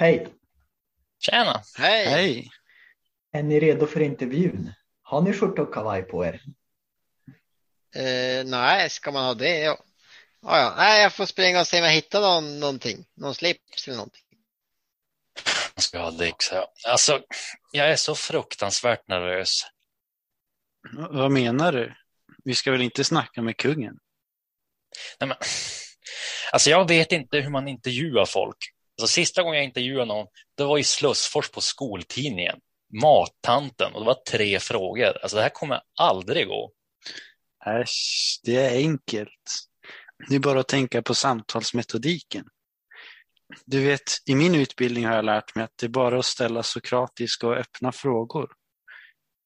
Hej! Tjena! Hej! Hej! Är ni redo för intervjun? Har ni skjorta och kavaj på er? Eh, nej, ska man ha det? Ja. Ja, ja. Nej, jag får springa och se om jag hittar någon, någonting. Någon slips eller någonting. Jag ska ha Dix här. Alltså, jag är så fruktansvärt nervös. Vad menar du? Vi ska väl inte snacka med kungen? Nej, men, alltså, jag vet inte hur man intervjuar folk. Alltså, sista gången jag intervjuade någon, det var i Slussfors på skoltidningen. Mattanten och det var tre frågor. Alltså, det här kommer aldrig gå. Äsch, det är enkelt. Det är bara att tänka på samtalsmetodiken. Du vet, i min utbildning har jag lärt mig att det är bara att ställa sokratiska och öppna frågor.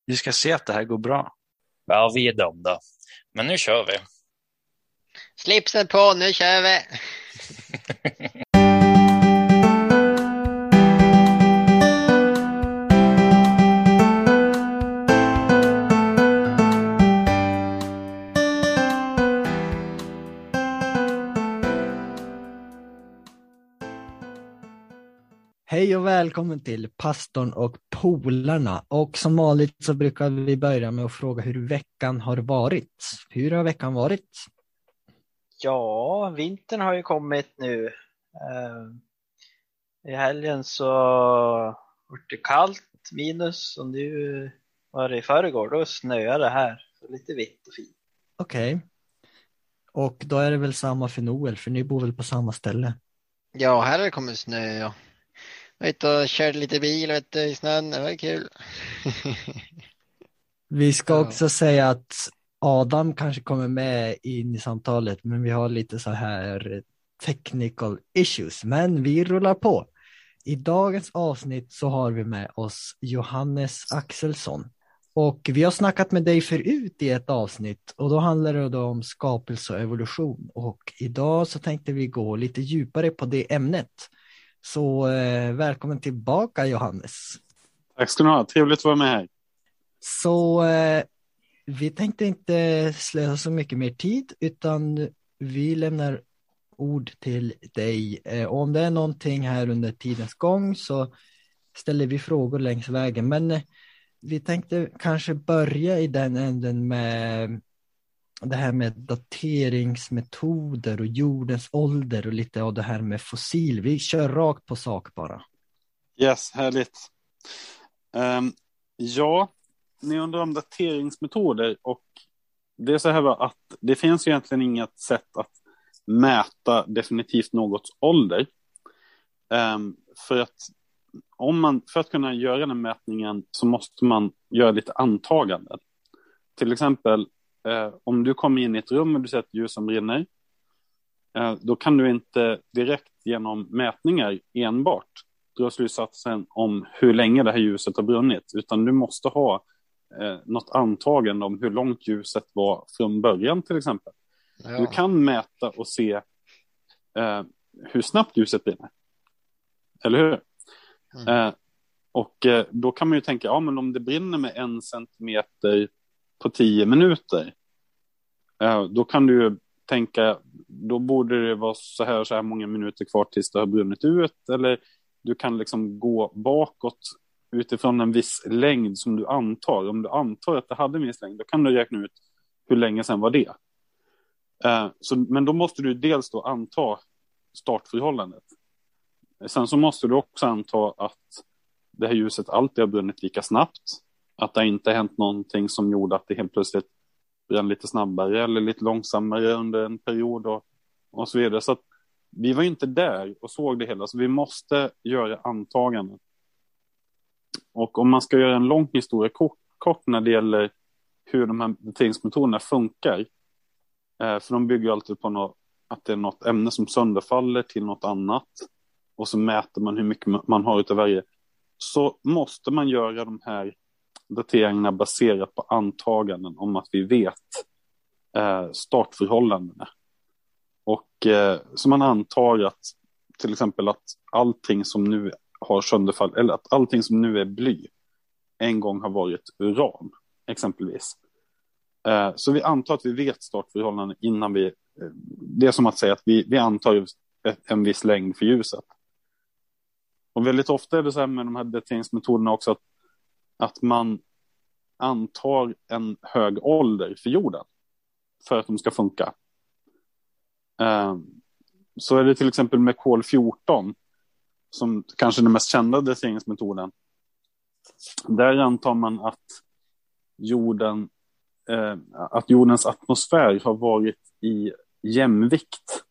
Du ska se att det här går bra. Ja, vi är dömda. Men nu kör vi. Slipsen på, nu kör vi! Hej och välkommen till pastorn och polarna. Och som vanligt så brukar vi börja med att fråga hur veckan har varit. Hur har veckan varit? Ja, vintern har ju kommit nu. Eh, I helgen så var det kallt, minus, och nu var det i förrgår, då snöade det här. Så lite vitt och fint. Okej. Och då är det väl samma för Noel, för ni bor väl på samma ställe? Ja, här har det kommit snö. Ja. Jag var ute och körde lite bil vet du, i snön, det var kul. Vi ska Ja. också säga att Adam kanske kommer med in i samtalet, men vi har lite så här technical issues. Men vi rullar på. I dagens avsnitt så har vi med oss Johannes Axelsson. Och vi har snackat med dig förut i ett avsnitt och då handlar det om skapelse och evolution. Och idag så tänkte vi gå lite djupare på det ämnet. Så eh, välkommen tillbaka Johannes. Tack ska ni ha. Trevligt att vara med här. Så eh, vi tänkte inte slösa så mycket mer tid utan vi lämnar ord till dig. Eh, om det är någonting här under tidens gång så ställer vi frågor längs vägen. Men eh, vi tänkte kanske börja i den änden med det här med dateringsmetoder och jordens ålder och lite av det här med fossil. Vi kör rakt på sak bara. Yes, härligt. Um, ja, ni undrar om dateringsmetoder och det är så här att det finns ju egentligen inget sätt att mäta definitivt någots ålder. Um, för att om man, för att kunna göra den mätningen så måste man göra lite antaganden. Till exempel eh, om du kommer in i ett rum och du ser ett ljus som brinner, eh, då kan du inte direkt genom mätningar enbart dra slutsatsen om hur länge det här ljuset har brunnit, utan du måste ha eh, något antagande om hur långt ljuset var från början till exempel. Du Ja. kan mäta och se eh, hur snabbt ljuset brinner. Eller hur? Mm. Eh, och eh, då kan man ju tänka, ja men om det brinner med en centimeter på tio minuter, då kan du tänka, då borde det vara så här så här många minuter kvar tills det har brunnit ut, eller du kan liksom gå bakåt utifrån en viss längd som du antar. Om du antar att det hade en viss längd, då kan du räkna ut hur länge sedan var det. Eh, så, men då måste du dels då anta startförhållandet. Sen så måste du också anta att det här ljuset alltid har brunnit lika snabbt. Att det inte hänt någonting som gjorde att det helt plötsligt brann lite snabbare eller lite långsammare under en period och, och så vidare. Så att vi var inte där och såg det hela, så vi måste göra antaganden. Och om man ska göra en lång historia kort, kort när det gäller hur de här dateringsmetoderna funkar, eh, för de bygger alltid på något, att det är något ämne som sönderfaller till något annat och så mäter man hur mycket man har utav varje, så måste man göra de här dateringarna baserat på antaganden om att vi vet eh, startförhållandena. Och eh, så man antar att till exempel att allting som nu har sönderfall, eller att allting som nu är bly en gång har varit uran, exempelvis. Eh, så vi antar att vi vet startförhållanden innan vi, eh, det är som att säga att vi, vi antar en viss längd för ljuset. Och väldigt ofta är det så här med de här dateringsmetoderna också att, att man antar en hög ålder för jorden för att de ska funka. Ehm, så är det till exempel med kol 14 som kanske är den mest kända dateringsmetoden. Där antar man att jorden, eh, att jordens atmosfär har varit i jämvikt.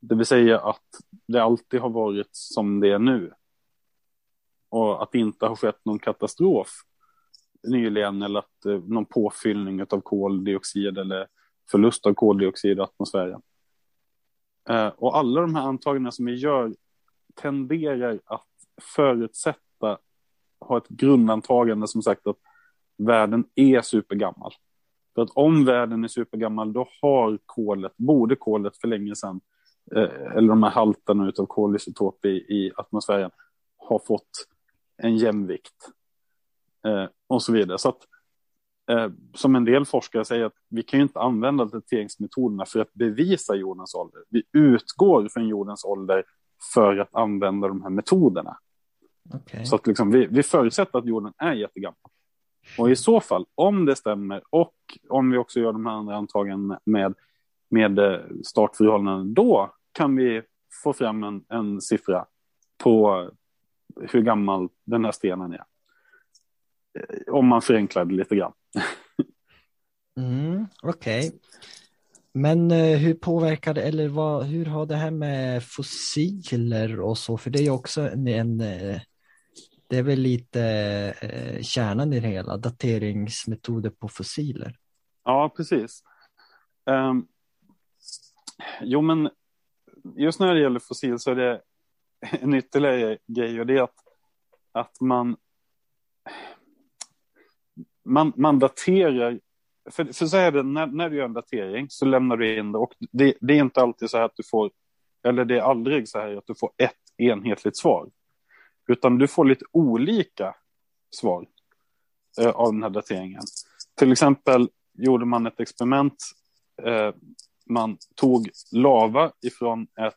Det vill säga att det alltid har varit som det är nu. Och att det inte har skett någon katastrof nyligen eller att eh, någon påfyllning av koldioxid eller förlust av koldioxid i atmosfären. Eh, och alla de här antagandena som vi gör tenderar att förutsätta, ha ett grundantagande som sagt att världen är supergammal. För att om världen är supergammal då har kolet, borde kolet för länge sedan, eh, eller de här halterna av kolisotop i, i atmosfären, har fått en jämvikt. Eh, och så vidare. Så att, eh, som en del forskare säger, att vi kan ju inte använda dateringsmetoderna för att bevisa jordens ålder. Vi utgår från jordens ålder för att använda de här metoderna. Okay. Så att liksom, vi, vi förutsätter att jorden är jättegammal. Och i så fall, om det stämmer och om vi också gör de här andra antagandena med, med eh, startförhållanden, då kan vi få fram en, en siffra på hur gammal den här stenen är. Eh, om man förenklar det lite grann. mm, Okej. Okay. Men eh, hur påverkar det, eller vad, hur har det här med fossiler och så, för det är ju också en, en eh, det är väl lite eh, kärnan i det hela, dateringsmetoder på fossiler. Ja, precis. Um, jo, men just när det gäller fossil så är det en ytterligare grej och det är att, att man, man, man daterar för, för så är det, när, när du gör en datering så lämnar du in det och det, det, är inte alltid så här att du får, eller det är aldrig så här att du får ett enhetligt svar. Utan du får lite olika svar eh, av den här dateringen. Till exempel gjorde man ett experiment. Eh, man tog lava ifrån ett,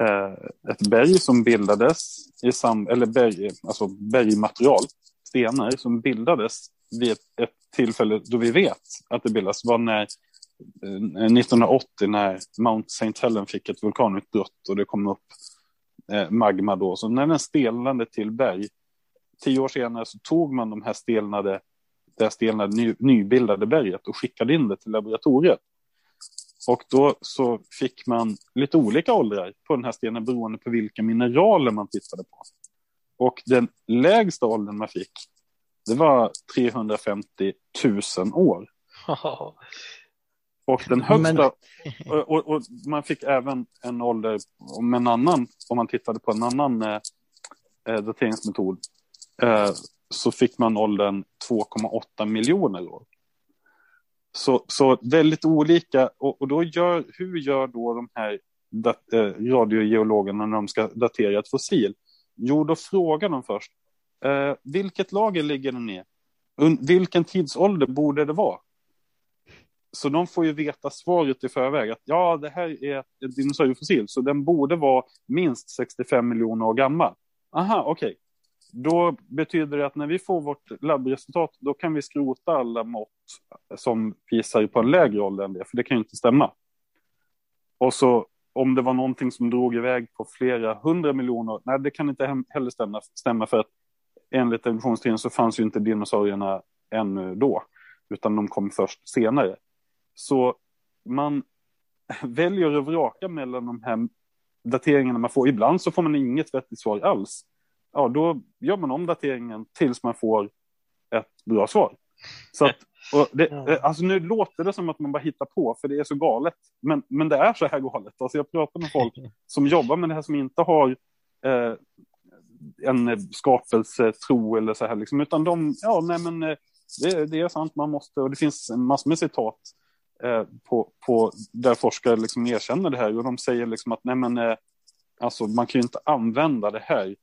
eh, ett berg som bildades i sam eller berg, alltså bergmaterial, stenar som bildades vid ett, ett tillfälle då vi vet att det bildas var när eh, 1980 när Mount St. Helen fick ett vulkanutbrott och det kom upp eh, magma då. Så när den stelnade till berg, tio år senare så tog man de här stelnade, det stelnade ny, nybildade berget och skickade in det till laboratoriet. Och då så fick man lite olika åldrar på den här stenen beroende på vilka mineraler man tittade på. Och den lägsta åldern man fick, det var 350 000 år. Och den högsta, Men... och, och, och, man fick även en ålder om en annan, om man tittade på en annan eh, eh dateringsmetod, eh, så fick man åldern 2,8 miljoner år. Så, så väldigt olika, och, och då gör, hur gör då de här dat, eh, radiogeologerna när de ska datera ett fossil? Jo, då frågar de först, eh, vilket lager ligger den i? Vilken tidsålder borde det vara? Så de får ju veta svaret i förväg att ja, det här är ett dinosauriefossil, så den borde vara minst 65 miljoner år gammal. Aha, okej. Okay. Då betyder det att när vi får vårt labbresultat, då kan vi skrota alla mått som visar på en lägre ålder än det, för det kan ju inte stämma. Och så om det var någonting som drog iväg på flera hundra miljoner, nej, det kan inte heller stämma, stämma för att enligt evolutionsteorin så fanns ju inte dinosaurierna ännu då, utan de kom först senare. Så man väljer att vraka mellan de här dateringarna man får. Ibland så får man inget vettigt svar alls. Ja, då gör man om dateringen tills man får ett bra svar. Så att, det, alltså nu låter det som att man bara hittar på, för det är så galet. Men, men det är så här galet. Alltså jag pratar med folk som jobbar med det här som inte har eh, en skapelsetro eller så här, liksom, utan de, ja, nej men eh, det, det, är sant, man måste, och det finns massor med citat Eh, på, på, där forskare liksom erkänner det här och de säger liksom att nej men, eh, alltså man kan ju inte använda det här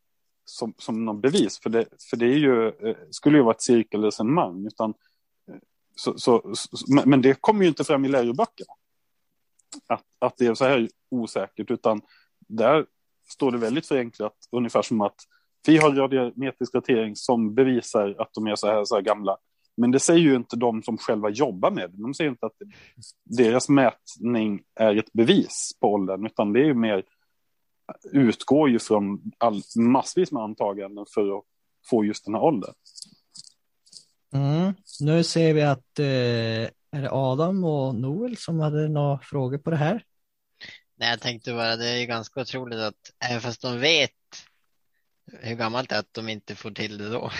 som, som någon bevis, för det, för det är ju, eh, skulle ju vara ett cirkelresonemang, utan eh, så, så, så, men det kommer ju inte fram i läroböckerna. Att, att det är så här osäkert, utan där står det väldigt förenklat, ungefär som att vi har radiometrisk datering som bevisar att de är så här, så här gamla. Men det säger ju inte de som själva jobbar med det. De säger inte att deras mätning är ett bevis på åldern, utan det är ju mer utgår ju från all, massvis med antaganden för att få just den här åldern. Mm. Nu ser vi att eh, är det Adam och Noel som hade några frågor på det här? Nej, jag tänkte bara det är ju ganska otroligt att även fast de vet hur gammalt det är att de inte får till det då.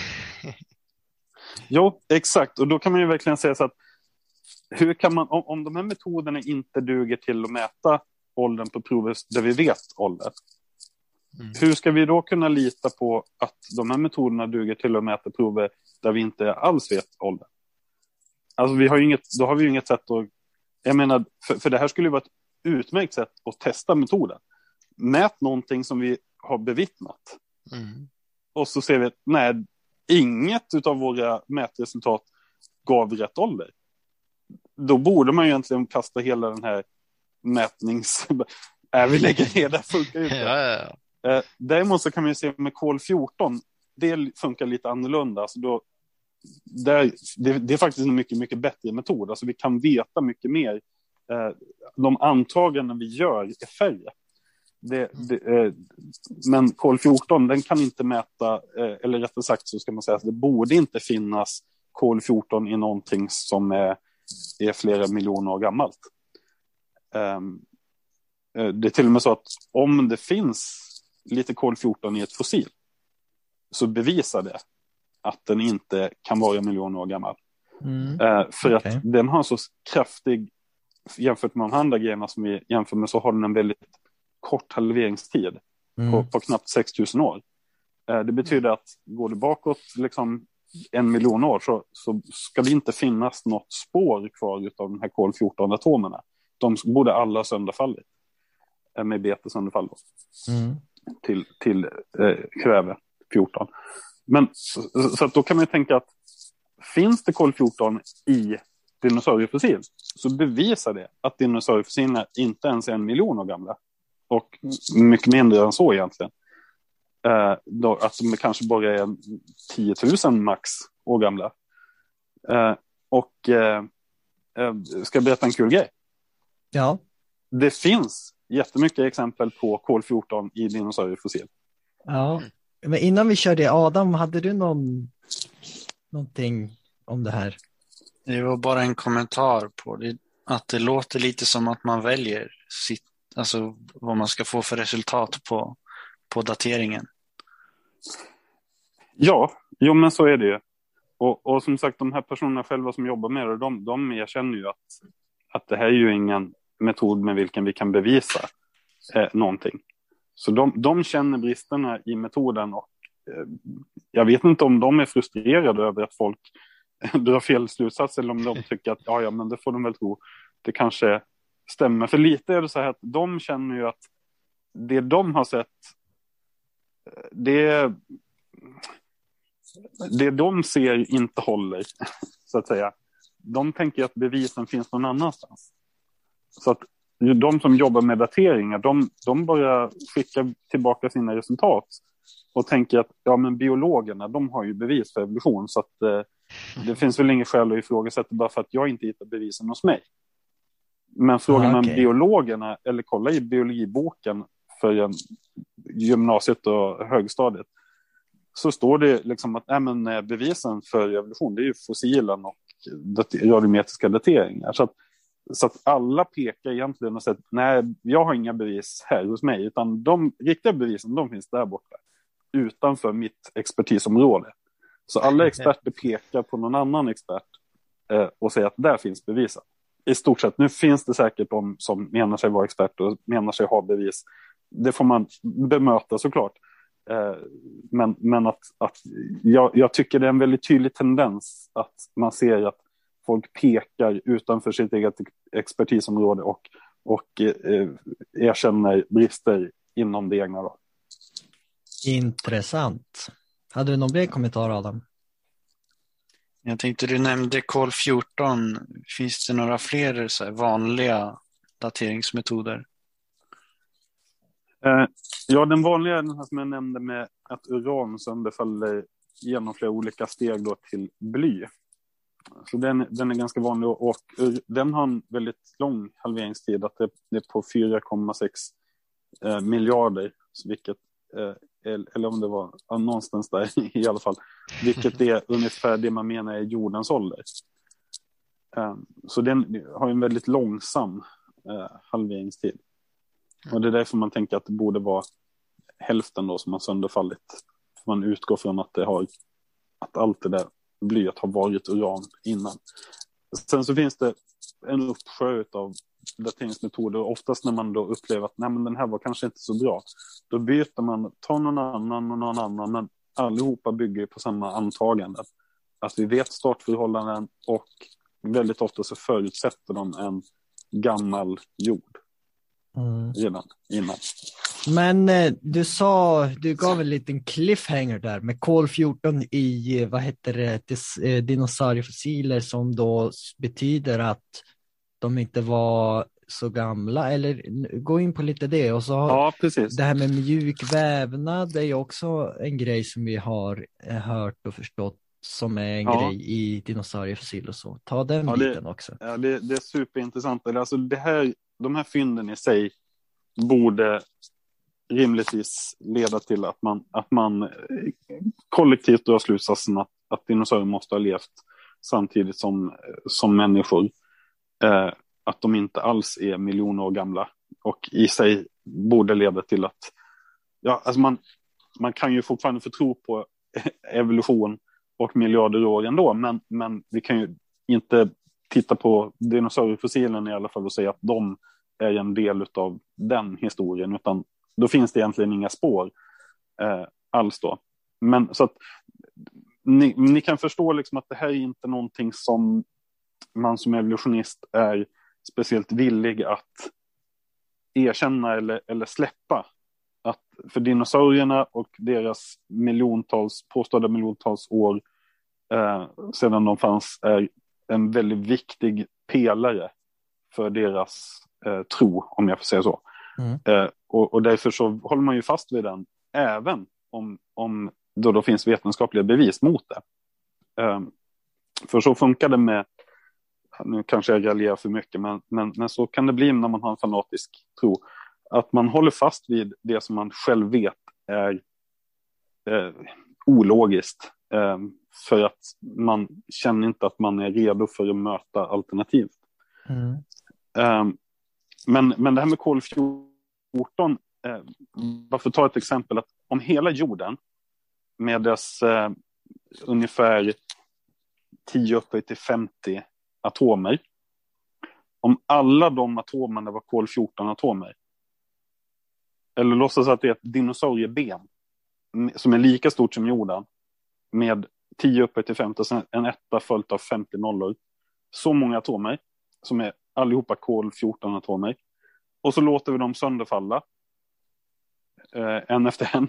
jo, exakt. Och då kan man ju verkligen säga så att hur kan man, om, om de här metoderna inte duger till att mäta åldern på prover där vi vet åldern, mm. hur ska vi då kunna lita på att de här metoderna duger till att mäta prover där vi inte alls vet åldern? Alltså vi har inget, då har vi ju inget sätt att, jag menar, för, för det här skulle ju vara ett utmärkt sätt att testa metoden. Mät någonting som vi har bevittnat. Mm. Och så ser vi att nej, inget av våra mätresultat gav rätt ålder. Då borde man ju egentligen kasta hela den här mätnings... Äh, vi lägger ner, det funkar ju inte. Ja, ja, ja. Eh, däremot så kan man ju se med kol 14, det funkar lite annorlunda. Alltså då, där, det, det, är faktiskt en mycket, mycket bättre metod. Alltså vi kan veta mycket mer. Eh, de antaganden vi gör är färre. Det, det, eh, men kol 14 den kan inte mäta, eller rättare sagt så ska man säga att det borde inte finnas kol 14 i någonting som är, är flera miljoner år gammalt. Ehm, eh, det är till och med så att om det finns lite kol 14 i ett fossil så bevisar det att den inte kan vara en miljon år gammal. Mm. Eh, för okay. att den har så kraftig, jämfört med de andra grejerna som vi jämför med, så har den en väldigt kort halveringstid mm. på, på, knappt 6000 år. Eh, det betyder att går det bakåt liksom en miljon år så, så ska det inte finnas något spår kvar av de här kol-14-atomerna. De borde alla sönderfallit eh, med betesönderfall mm. till, till eh, kväve 14. Men så, så då kan man tänka att finns det kol-14 i dinosauriefossil så bevisar det att dinosauriefossilerna inte ens är en miljon år gamla. Och mycket mindre än så egentligen. Eh, då, att de kanske bara är 10 000 max år gamla. Eh, och eh, eh, ska jag berätta en kul grej? Ja. Det finns jättemycket exempel på kol-14 i dinosauriefossil. Ja, men innan vi kör det, Adam, hade du någon, någonting om det här? Det var bara en kommentar på det, att det låter lite som att man väljer sitt, alltså vad man ska få för resultat på, på dateringen. Ja, jo men så är det ju. Och, och som sagt, de här personerna själva som jobbar med det, de, de erkänner ju att, att det här är ju ingen metod med vilken vi kan bevisa eh, någonting. Så de, de känner bristerna i metoden och eh, jag vet inte om de är frustrerade över att folk drar fel slutsatser eller om de tycker att ja, ja, men det får de väl tro. Det kanske stämmer. För lite är det så här att de känner ju att det de har sett, eh, det, det de ser inte håller, så att säga. De tänker att bevisen finns någon annanstans. Så att de som jobbar med dateringar, de, de bara skickar tillbaka sina resultat och tänker att ja, men biologerna, de har ju bevis för evolution, så att eh, det finns väl inget skäl att ifrågasätta bara för att jag inte hittar bevisen hos mig. Men frågar man okay. biologerna, eller kolla i biologiboken för gymnasiet och högstadiet, så står det liksom att äh, men, eh, bevisen för evolution, det är ju fossilen och radiometriska dateringar. Så att så att alla pekar egentligen och säger nej, jag har inga bevis här hos mig, utan de riktiga bevisen, de finns där borta, utanför mitt expertisområde. Så alla experter pekar på någon annan expert eh, och säger att där finns bevisen. I stort sett, nu finns det säkert de som menar sig vara expert och menar sig ha bevis. Det får man bemöta såklart. Eh, men men att, att jag, jag tycker det är en väldigt tydlig tendens att man ser att folk pekar utanför sitt eget expertisområde och, och eh, erkänner brister inom det egna. Då. Intressant. Hade du någon mer kommentar Adam? Jag tänkte du nämnde kol 14. Finns det några fler så vanliga dateringsmetoder? Eh, ja, den vanliga den här som jag nämnde med att uran sönderfaller genom flera olika steg då till bly. Så den, den är ganska vanlig och, och den har en väldigt lång halveringstid, att det, det är på 4,6 eh, miljarder, vilket eh, eller om det var ja, någonstans där i alla fall, vilket är ungefär det man menar är jordens ålder. Um, så den har en väldigt långsam uh, halveringstid. Och det är därför man tänker att det borde vara hälften då som har sönderfallit. Man utgår från att det har, att allt det där blyet har varit uran innan. Sen så finns det en uppsjö av dateringsmetoder. Oftast när man då upplever att Nej, men den här var kanske inte så bra. Då byter man, tar någon annan och någon annan. Men allihopa bygger på samma antagande. Att vi vet startförhållanden och väldigt ofta så förutsätter de en gammal jord. Mm. Redan innan. Men eh, du sa, du gav en liten cliffhanger där med kol 14 i, vad heter det, eh, dinosauriefossiler som då betyder att de inte var så gamla, eller gå in på lite det. Och så ja, det här med mjuk vävnad är ju också en grej som vi har eh, hört och förstått som är en ja. grej i dinosauriefossil och så. Ta den ja, biten det, också. Ja, det, det är superintressant. Alltså det här, de här fynden i sig borde rimligtvis leda till att man, att man eh, kollektivt drar slutsatsen att, att dinosaurier måste ha levt samtidigt som, som människor. Eh, att de inte alls är miljoner år gamla och i sig borde leda till att ja, alltså man, man kan ju fortfarande få tro på evolution och miljarder år ändå, men, men vi kan ju inte titta på dinosauriefossilen i alla fall och säga att de är en del av den historien, utan då finns det egentligen inga spår eh, alls då. Men så att ni, ni, kan förstå liksom att det här är inte någonting som man som evolutionist är speciellt villig att erkänna eller, eller släppa. Att för dinosaurierna och deras miljontals, påstådda miljontals år eh, sedan de fanns är en väldigt viktig pelare för deras eh, tro, om jag får säga så. Mm. Eh, och, och därför så håller man ju fast vid den, även om, om då, då finns vetenskapliga bevis mot det. Eh, för så funkar det med nu kanske jag raljerar för mycket, men, men, men så kan det bli när man har en fanatisk tro. Att man håller fast vid det som man själv vet är eh, ologiskt. Eh, för att man känner inte att man är redo för att möta alternativ. Mm. Eh, men, men det här med kol 14, eh, bara för att ta ett exempel, att om hela jorden med dess eh, ungefär 10 upphöjt till 50 atomer. Om alla de atomerna var kol-14-atomer. Eller låtsas att det är ett dinosaurieben som är lika stort som jorden med 10 upphöjt till 50 en etta följt av 50 nollor. Så många atomer som är allihopa kol-14-atomer. Och så låter vi dem sönderfalla. Eh, en efter en.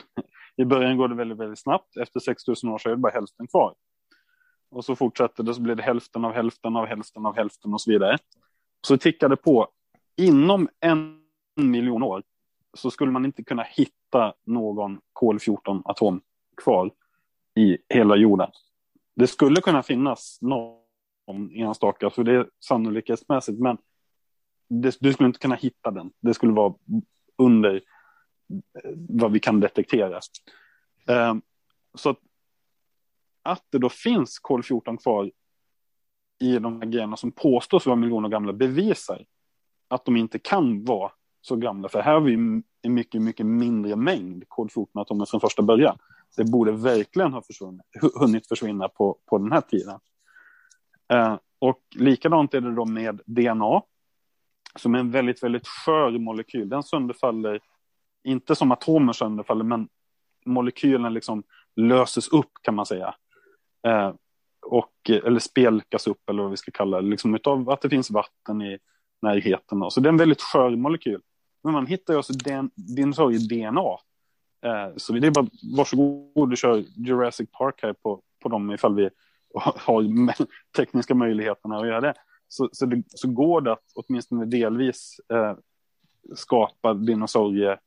I början går det väldigt, väldigt snabbt. Efter 6000 år så är det bara hälften kvar. Och så fortsätter det, så blir det hälften av hälften av hälften av hälften och så vidare. Så tickar det på. Inom en miljon år så skulle man inte kunna hitta någon kol-14-atom kvar i hela jorden. Det skulle kunna finnas någon om enstaka, så det är sannolikhetsmässigt, men det, du skulle inte kunna hitta den. Det skulle vara under eh, vad vi kan detektera. Um, så att att det då finns kol-14 kvar i de här grejerna som påstås vara miljoner gamla bevisar att de inte kan vara så gamla. För här har vi en mycket, mycket mindre mängd kol-14-atomer från första början. Det borde verkligen ha försvunnit, hunnit försvinna på, på den här tiden. Eh, och likadant är det då med DNA, som är en väldigt, väldigt skör molekyl. Den sönderfaller, inte som atomer sönderfaller, men molekylen liksom löses upp kan man säga. Eh, och, eller spelkas upp eller vad vi ska kalla det, liksom utav att det finns vatten i närheten. Så det är en väldigt skör molekyl. Men man hittar ju alltså dinosaurier-DNA. Eh, så det är bara varsågod och kör Jurassic Park här på, på dem ifall vi har tekniska möjligheterna att göra det. Så, så, det, så går det att åtminstone delvis eh, skapa dinosaurier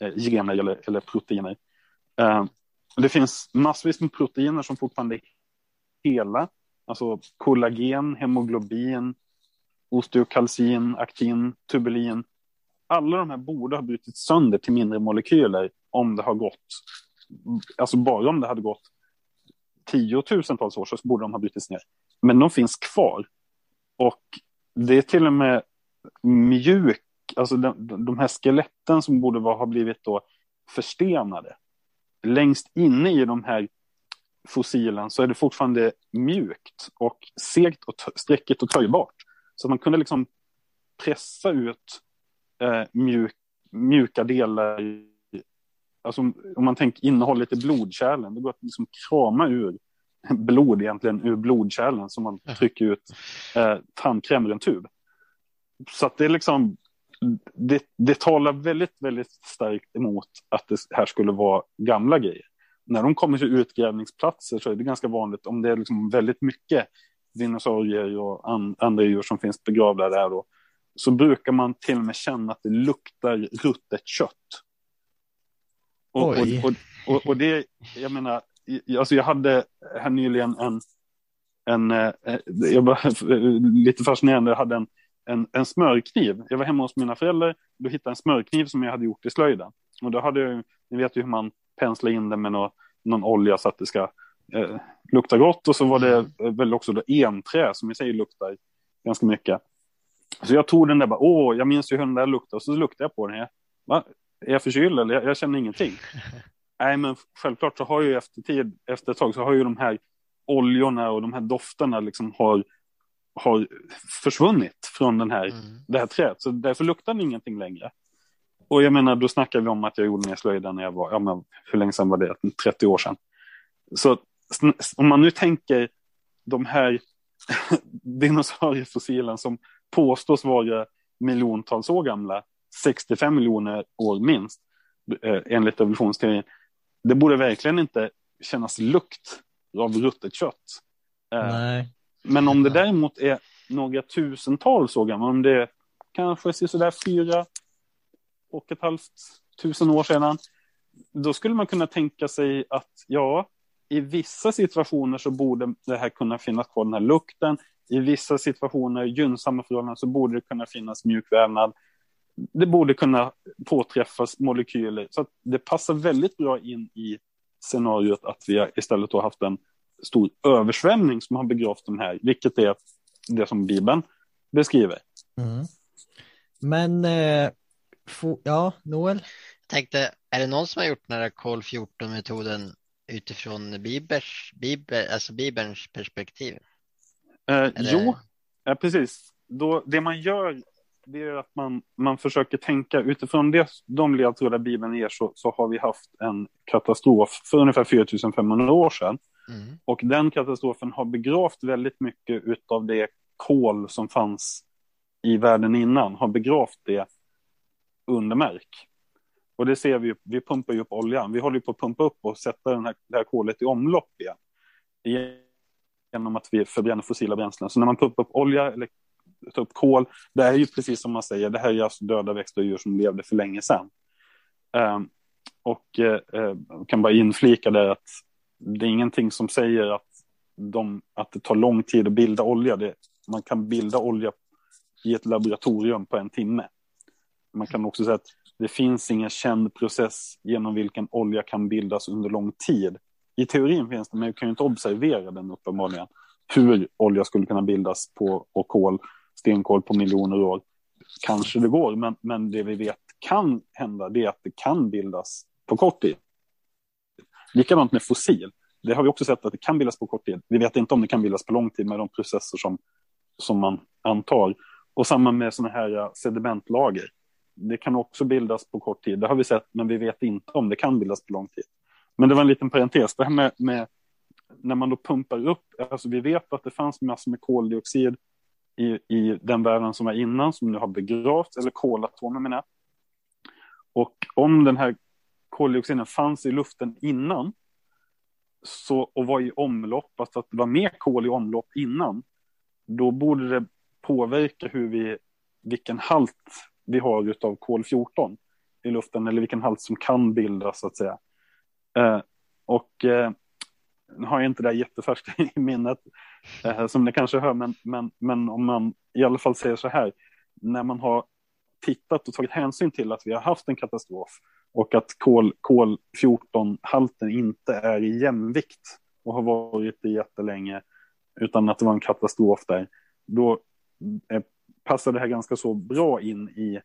eh, gener eller, eller proteiner. Eh, det finns massvis med proteiner som fortfarande är hela, alltså kollagen, hemoglobin, osteokalcin, aktin, tubulin. Alla de här borde ha brutits sönder till mindre molekyler om det har gått, alltså bara om det hade gått tiotusentals år så borde de ha brutits ner. Men de finns kvar. Och det är till och med mjuk, alltså de, de här skeletten som borde vara, ha blivit då förstenade. Längst inne i de här fossilen så är det fortfarande mjukt och segt och sträckigt och töjbart. Så man kunde liksom pressa ut eh, mjuk, mjuka delar. Alltså om man tänker innehållet i blodkärlen, det går att liksom krama ur blod egentligen ur blodkärlen som man trycker ut eh, tandkräm ur en tub. Så att det är liksom, det, det talar väldigt, väldigt starkt emot att det här skulle vara gamla grejer. När de kommer till utgrävningsplatser så är det ganska vanligt om det är liksom väldigt mycket dinosaurier och an, andra djur som finns begravda där då, så brukar man till och med känna att det luktar ruttet kött. Och, och, och, och, det, jag menar, alltså jag hade här nyligen en, en eh, jag var lite fascinerande, jag hade en, en, en smörkniv. Jag var hemma hos mina föräldrar, då hittade jag en smörkniv som jag hade gjort i slöjden. Och då hade jag, ni vet ju hur man penslar in det med någon, någon olja så att det ska eh, lukta gott. Och så var det väl också då enträ som i sig luktar ganska mycket. Så jag tog den där bara, åh, jag minns ju hur den där luktade. Och så luktade jag på den. Va? Är jag förkyld eller? Jag, jag känner ingenting. Nej, men självklart så har ju efter tid, efter ett tag så har ju de här oljorna och de här dofterna liksom har, har försvunnit från den här, mm. det här trädet. Så därför luktar det ingenting längre. Och jag menar, då snackar vi om att jag gjorde ner slöjden när jag var, ja men hur länge sedan var det? 30 år sedan. Så om man nu tänker de här dinosauriefossilen som påstås vara miljontals år gamla, 65 miljoner år minst, eh, enligt evolutionsteorin, det borde verkligen inte kännas lukt av ruttet kött. Eh, Nej. Men om det däremot är några tusentals år gammalt, om det är kanske sådär fyra och ett halvt tusen år sedan, då skulle man kunna tänka sig att ja, i vissa situationer så borde det här kunna finnas kvar, den här lukten. I vissa situationer, gynnsamma förhållanden, så borde det kunna finnas mjukvävnad det borde kunna påträffas molekyler. Så det passar väldigt bra in i scenariot att vi istället har haft en stor översvämning som har begravt den här, vilket är det som Bibeln beskriver. Mm. Men, eh, ja, Noel? Jag tänkte, är det någon som har gjort den här kol 14-metoden utifrån Bibers, Bibel, alltså Bibelns perspektiv? Eh, jo, ja, precis. Då, det man gör det är att man, man försöker tänka utifrån det, de ledtrådar Bibeln ger så, så har vi haft en katastrof för ungefär 4500 år sedan. Mm. Och den katastrofen har begravt väldigt mycket av det kol som fanns i världen innan, har begravt det under mark. Och det ser vi, vi pumpar ju upp oljan. Vi håller på att pumpa upp och sätta den här, det här kolet i omlopp igen. Genom att vi förbränner fossila bränslen. Så när man pumpar upp olja eller ta upp kol. Det är ju precis som man säger, det här är alltså döda växter och djur som levde för länge sedan. Um, och eh, kan bara inflika där att det är ingenting som säger att, de, att det tar lång tid att bilda olja. Det, man kan bilda olja i ett laboratorium på en timme. Man kan också säga att det finns ingen känd process genom vilken olja kan bildas under lång tid. I teorin finns det, men vi kan ju inte observera den uppenbarligen. Hur olja skulle kunna bildas på, och kol stenkol på miljoner år. Kanske det går, men, men det vi vet kan hända det är att det kan bildas på kort tid. Likadant med fossil. Det har vi också sett att det kan bildas på kort tid. Vi vet inte om det kan bildas på lång tid med de processer som, som man antar. Och samma med sådana här sedimentlager. Det kan också bildas på kort tid. Det har vi sett, men vi vet inte om det kan bildas på lång tid. Men det var en liten parentes. Det här med, med när man då pumpar upp, alltså vi vet att det fanns massor med koldioxid i, i den världen som var innan, som nu har begravts, eller kolatomer menar jag. Och om den här koldioxiden fanns i luften innan, så, och var i omlopp, alltså att det var mer kol i omlopp innan, då borde det påverka hur vi, vilken halt vi har av kol 14. i luften eller vilken halt som kan bildas så att säga. Eh, och eh, nu har jag inte det jättefärskt i minnet eh, som ni kanske hör, men, men, men om man i alla fall säger så här, när man har tittat och tagit hänsyn till att vi har haft en katastrof och att kol, kol 14-halten inte är i jämvikt och har varit det jättelänge, utan att det var en katastrof där, då eh, passar det här ganska så bra in i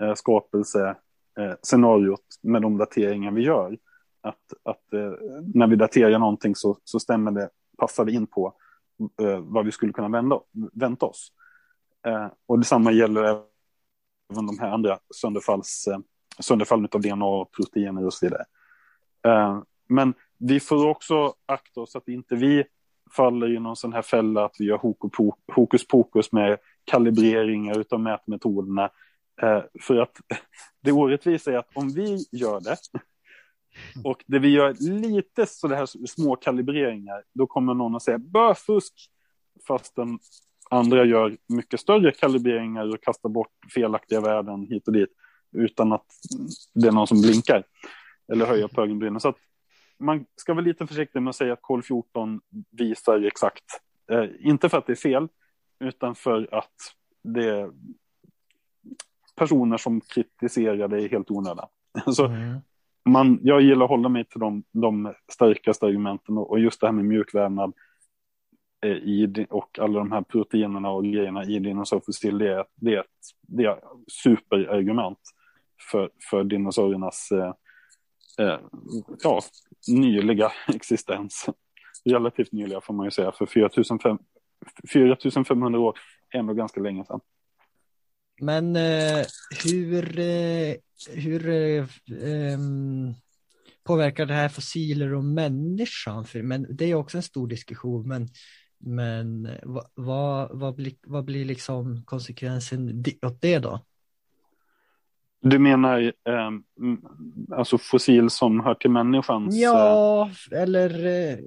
eh, skapelsescenariot eh, med de dateringar vi gör. Att, att eh, när vi daterar någonting så, så stämmer det, passar det in på eh, vad vi skulle kunna vända, vänta oss. Eh, och detsamma gäller även de här andra sönderfalls, eh, sönderfallen av DNA och proteiner och så vidare. Eh, men vi får också akta oss att inte vi faller i någon sån här fälla att vi gör hokus pokus med kalibreringar av mätmetoderna. Eh, för att det orättvisa är att om vi gör det Mm. och det vi gör lite så det här små kalibreringar, då kommer någon att säga böfusk, fast den andra gör mycket större kalibreringar och kastar bort felaktiga värden hit och dit utan att det är någon som blinkar eller höjer på ögonbrynen. Så att man ska vara lite försiktig med att säga att kol 14 visar exakt. Eh, inte för att det är fel, utan för att det är personer som kritiserar det helt onödan. Så mm man, jag gillar att hålla mig till de, de starkaste argumenten och, och just det här med mjukvävnad eh, i, och alla de här proteinerna och grejerna i dinosaurfossil, det är, det, är, det är superargument för, för dinosauriernas eh, eh, ja, nyliga existens. Relativt nyliga får man ju säga, för 4500 år är ändå ganska länge sedan. Men eh, hur, eh, hur eh, ehm, påverkar det här fossiler och människan? För, men det är också en stor diskussion. Men, men vad, vad, vad, blir, vad blir liksom konsekvensen åt det då? Du menar eh, alltså fossil som hör till människans? Ja, eh... eller eh,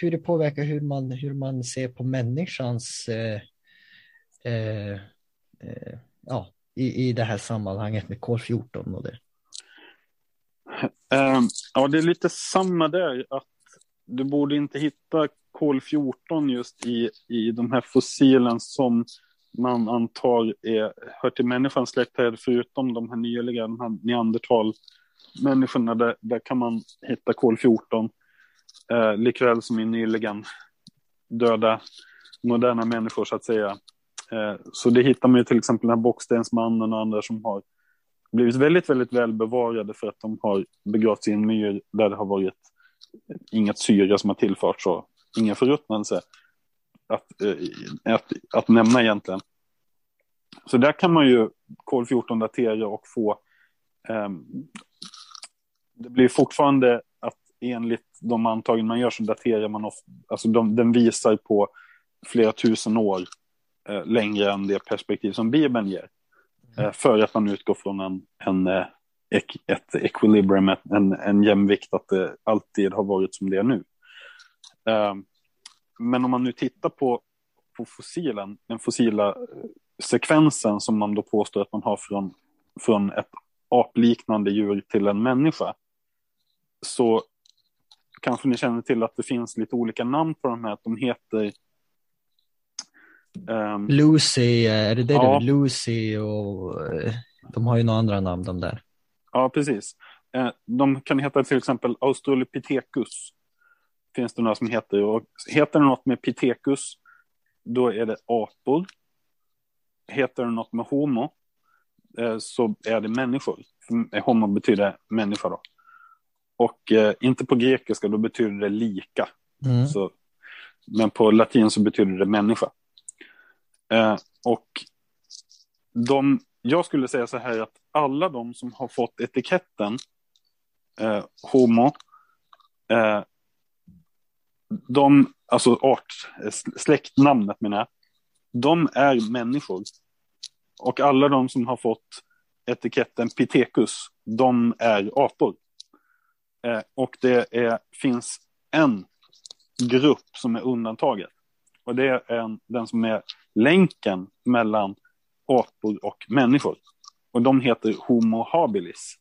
hur det påverkar hur man, hur man ser på människans eh, eh, eh ja, i, i det här sammanhanget med kol 14 och det. Ehm, ja, det är lite samma där, att du borde inte hitta kol 14 just i, i de här fossilen som man antar är, hör till människans släktträd förutom de här nyliga, de här neandertal-människorna, där, där kan man hitta kol 14, eh, likväl som i nyligen döda moderna människor så att säga. Eh, så det hittar man ju till exempel den här Bockstensmannen och andra som har blivit väldigt, väldigt väl bevarade för att de har begravts i en myr där det har varit inget syre som har tillförts och ingen förruttnelse att, eh, att, att nämna egentligen. Så där kan man ju kol 14 datera och få um, det blir fortfarande att enligt de antaganden man gör så daterar man Of, alltså de, den visar på flera tusen år längre än det perspektiv som Bibeln ger. Mm. Eh, för att man utgår från en, en, eh, ett equilibrium, en, en jämvikt, att det alltid har varit som det är nu. Men om man nu tittar på, på fossilen, den fossila eh, sekvensen som man då påstår att man har från, från ett apliknande djur till en människa, så kanske ni känner till att det finns lite olika namn på de här, att de heter um... Lucy, är det det ja. du Lucy och eh, de har ju några andra namn de där. Ja, precis. Eh, de kan heta till exempel Australopithecus finns det några som heter. Och heter det något med Pithecus, då är det apor. Heter det något med Homo, eh, så är det människor. Homo betyder människa då. Och eh, inte på grekiska, då betyder det lika. Mm. Så, men på latin så betyder det människa. Eh, och de, jag skulle säga så här att alla de som har fått etiketten eh, homo eh, de, alltså art, släktnamnet menar jag, de är människor. Och alla de som har fått etiketten Pithecus, de är apor. Eh, och det är, finns en grupp som är undantaget. Och det är en, den som är länken mellan apor och människor. Och de heter Homo habilis.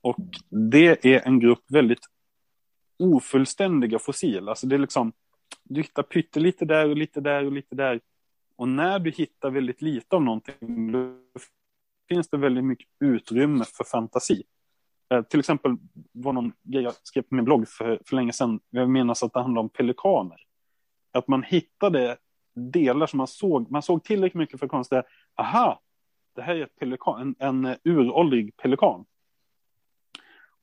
Och det är en grupp väldigt ofullständiga fossil. Alltså det är liksom, du hittar pyttelite där och lite där och lite där. Och när du hittar väldigt lite av någonting, då finns det väldigt mycket utrymme för fantasi. Eh, till exempel var någon grej jag skrev på min blogg för, för länge sedan, jag minns att det handlade om pelikaner. Att man hittade delar som man såg, man såg tillräckligt mycket för att konstatera, aha, det här är ett pelikan, en, en uråldrig pelikan.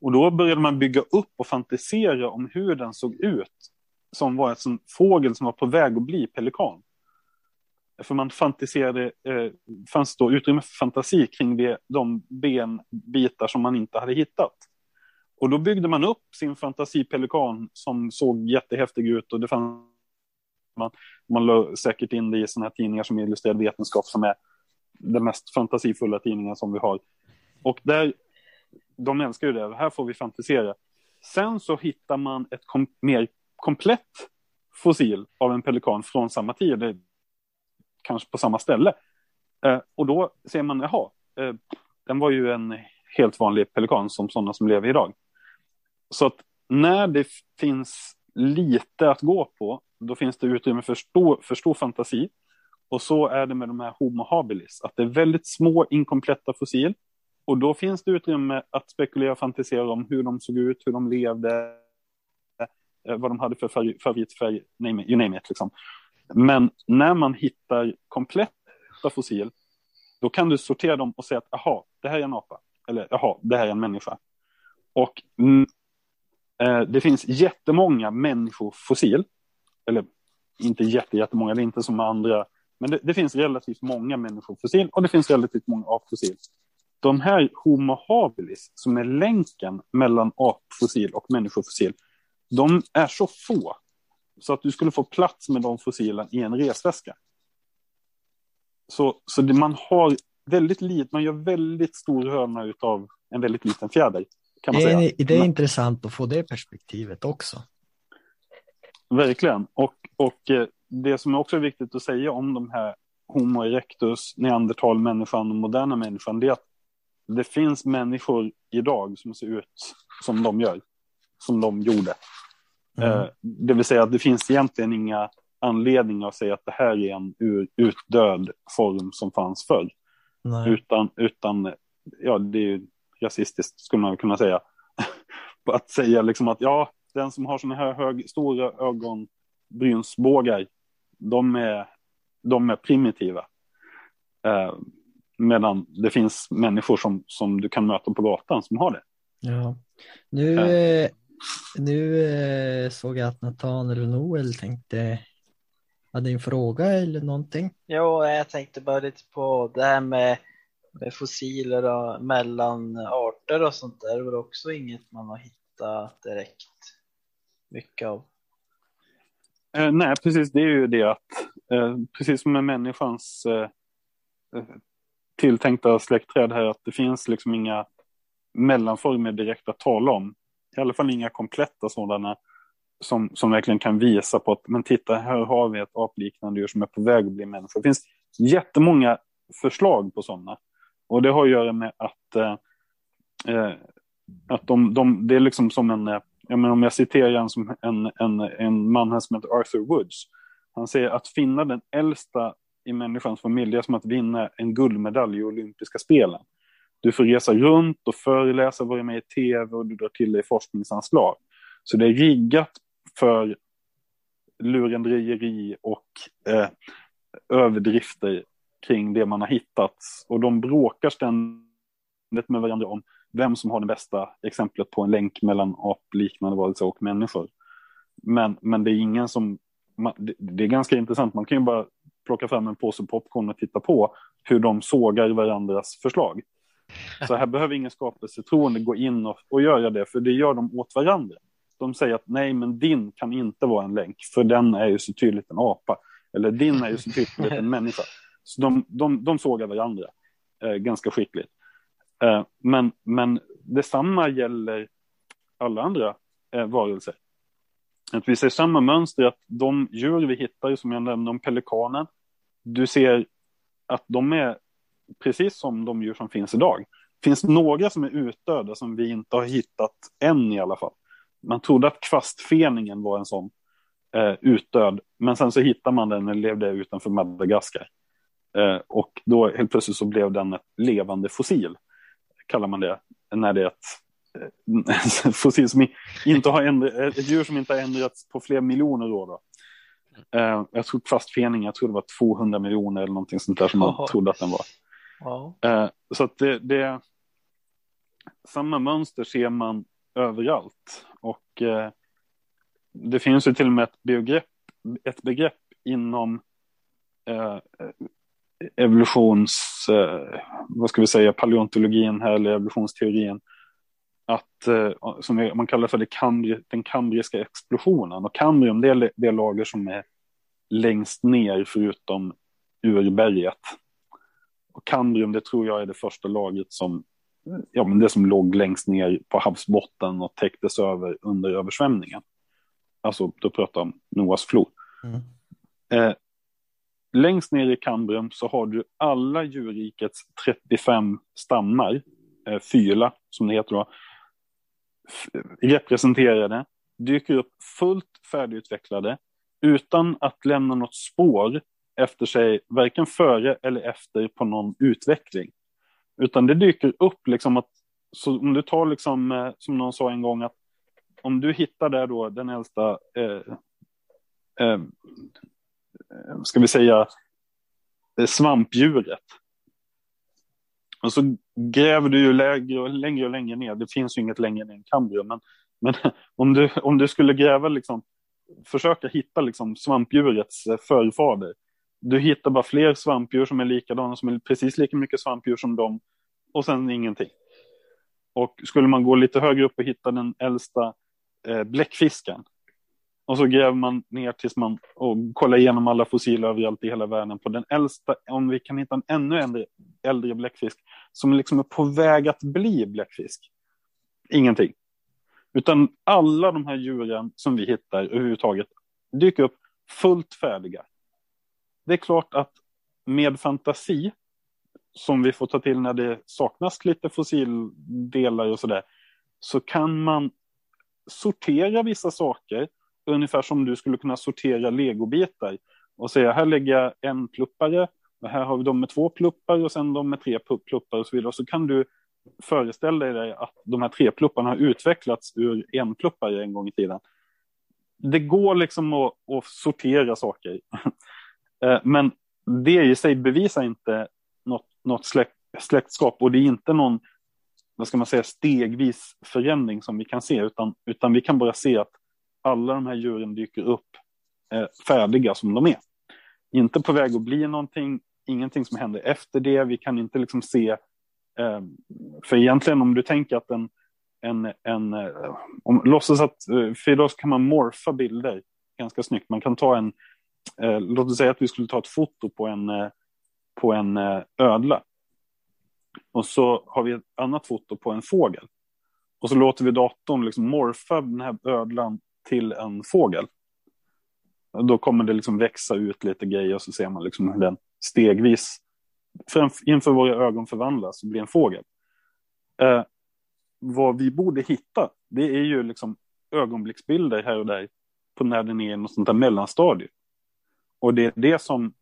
Och då började man bygga upp och fantisera om hur den såg ut, som var en fågel som var på väg att bli pelikan. För man fantiserade, eh, fanns då utrymme för fantasi kring det, de benbitar som man inte hade hittat. Och då byggde man upp sin fantasipelikan som såg jättehäftig ut och det fanns man, man la säkert in det i sådana här tidningar som illustrerad vetenskap som är den mest fantasifulla tidningen som vi har. Och där, de älskar ju det, här får vi fantisera. Sen så hittar man ett kom mer komplett fossil av en pelikan från samma tid, kanske på samma ställe. Eh, och då ser man, jaha, eh, den var ju en helt vanlig pelikan som sådana som lever idag. Så att när det finns lite att gå på, då finns det utrymme för stor, för stor fantasi. Och så är det med de här Homo habilis, att det är väldigt små inkompletta fossil. Och då finns det utrymme att spekulera och fantisera om hur de såg ut, hur de levde, eh, vad de hade för favoritfärg, you name it. Liksom. Men när man hittar kompletta fossil, då kan du sortera dem och säga att aha, det här är en apa, eller aha, det här är en människa. Och eh, det finns jättemånga människofossil, eller inte jätte, jättemånga, det är inte som andra men det, det, finns relativt många människofossil och det finns relativt många apfossil. De här Homo habilis, som är länken mellan apfossil och människofossil, de är så få så att du skulle få plats med de fossilen i en resväska. Så, så det, man har väldigt lite, man gör väldigt stor hörna av en väldigt liten fjäder. Kan man det, är, säga. det är intressant att få det perspektivet också. Verkligen. Och, och eh, det som också är viktigt att säga om de här Homo erectus, neandertalmänniskan och moderna människan, det är att det finns människor idag som ser ut som de gör, som de gjorde. Mm. Eh, det vill säga att det finns egentligen inga anledningar att säga att det här är en utdöd form som fanns förr. Nej. Utan, utan, ja, det är rasistiskt skulle man kunna säga. att säga liksom att ja, den som har sådana här hög, stora ögonbrynsbågar de är, de är primitiva. Eh, medan det finns människor som, som du kan möta på gatan som har det. Ja. Nu, eh. nu eh, såg jag att Nathanael och Noel tänkte hade en fråga eller någonting? Jo, jag tänkte bara lite på det här med fossiler och mellan arter och sånt där. Det var också inget man har hittat direkt mycket av. Eh, nej, precis. Det är ju det att eh, precis som med människans eh, eh, tilltänkta släktträd här, att det finns liksom inga mellanformer direkt att tala om. I alla fall inga kompletta sådana som, som verkligen kan visa på att men titta, här har vi ett apliknande djur som är på väg att bli människa. Det finns jättemånga förslag på sådana. Och det har att göra med att, eh, eh, att de, de, det är liksom som en eh, jag menar, om jag citerar en, som en, en, en man här som heter Arthur Woods. Han säger att finna den äldsta i människans familj är som att vinna en guldmedalj i olympiska spelen. Du får resa runt och föreläsa, vara med i tv och du drar till dig forskningsanslag. Så det är riggat för lurendrejeri och eh, överdrifter kring det man har hittat. Och de bråkar ständigt med varandra om vem som har det bästa exemplet på en länk mellan apliknande varelser och människor. Men, men det är ingen som, det är ganska intressant, man kan ju bara plocka fram en påse popcorn och titta på hur de sågar varandras förslag. Så här behöver ingen skapelsetroende gå in och, och göra det, för det gör de åt varandra. De säger att nej, men din kan inte vara en länk, för den är ju så tydligt en apa. Eller din är ju så tydligt en människa. Så de, de, de sågar varandra eh, ganska skickligt. Eh, men, men detsamma gäller alla andra eh, varelser. Att vi ser samma mönster, att de djur vi hittar, som jag nämnde om pelikanen, du ser att de är precis som de djur som finns idag. Det finns några som är utdöda som vi inte har hittat än i alla fall. Man trodde att kvastfeningen var en sån eh, utdöd, men sen så hittar man den och levde utanför Madagaskar. Eh, och då helt plötsligt så blev den ett levande fossil, kallar man det, när det är ett eh, fossil som inte har ändrat, ett djur som inte har ändrats på flera miljoner år. Då. Eh, jag tror kvastfening, jag tror det var 200 miljoner eller någonting sånt där som man trodde att den var. Eh, så att det, det, samma mönster ser man överallt. Och det finns ju till och med ett, begrepp, ett begrepp inom eh, evolutions, eh, vad ska vi säga, paleontologin här, eller evolutionsteorin, att, eh, som man kallar för kambri, den kambriska explosionen. Och kambrium, det är det lager som är längst ner förutom urberget. Och kambrium, det tror jag är det första lagret som, ja men det som låg längst ner på havsbotten och täcktes över under översvämningen. Alltså, då pratar jag om Noas flod. Mm. Eh, längst ner i kambrum så har du alla djurrikets 35 stammar, eh, fyla som det heter då, representerade, dyker upp fullt färdigutvecklade utan att lämna något spår efter sig, varken före eller efter på någon utveckling. Utan det dyker upp liksom att, så om du tar liksom, eh, som någon sa en gång, att om du hittar där då den äldsta, eh, eh, Eh, ska vi säga, eh, svampdjuret. Och så gräver du ju lägre och längre och längre ner. Det finns ju inget längre ner än kambrium. Men, men om, du, om du skulle gräva, liksom, försöka hitta liksom, svampdjurets eh, förfader. Du hittar bara fler svampdjur som är likadana, som är precis lika mycket svampdjur som dem. Och sen ingenting. Och skulle man gå lite högre upp och hitta den äldsta eh, bläckfisken. Och så gräver man ner tills man och kollar igenom alla fossiler överallt i hela världen på den äldsta, om vi kan hitta en ännu äldre, äldre bläckfisk som liksom är på väg att bli bläckfisk. Ingenting. Utan alla de här djuren som vi hittar överhuvudtaget dyker upp fullt färdiga. Det är klart att med fantasi, som vi får ta till när det saknas lite fossildelar och sådär, så kan man sortera vissa saker ungefär som du skulle kunna sortera legobitar och säga här lägger jag en pluppare och här har vi de med två pluppar och sen de med tre pluppar och så vidare. Och så kan du föreställa dig att de här tre plupparna har utvecklats ur en pluppare en gång i tiden. Det går liksom att, att sortera saker. Eh, men det i sig bevisar inte något, något släkt, släktskap och det är inte någon vad ska man säga, stegvis förändring som vi kan se, utan, utan vi kan bara se att alla de här djuren dyker upp eh, färdiga som de är. Inte på väg att bli någonting, ingenting som händer efter det. Vi kan inte liksom se, eh, för egentligen om du tänker att en, en, en eh, om, låtsas att, eh, för idag kan man morfa bilder ganska snyggt. Man kan ta en, eh, låt oss säga att vi skulle ta ett foto på en, eh, på en eh, ödla. Och så har vi ett annat foto på en fågel. Och så låter vi datorn liksom morfa den här ödlan till en fågel. Då kommer det liksom växa ut lite grejer och så ser man liksom hur den stegvis inför våra ögon förvandlas och blir en fågel. Eh, vad vi borde hitta, det är ju liksom ögonblicksbilder här och där på när den är i något sånt där mellanstadie. Och det är det som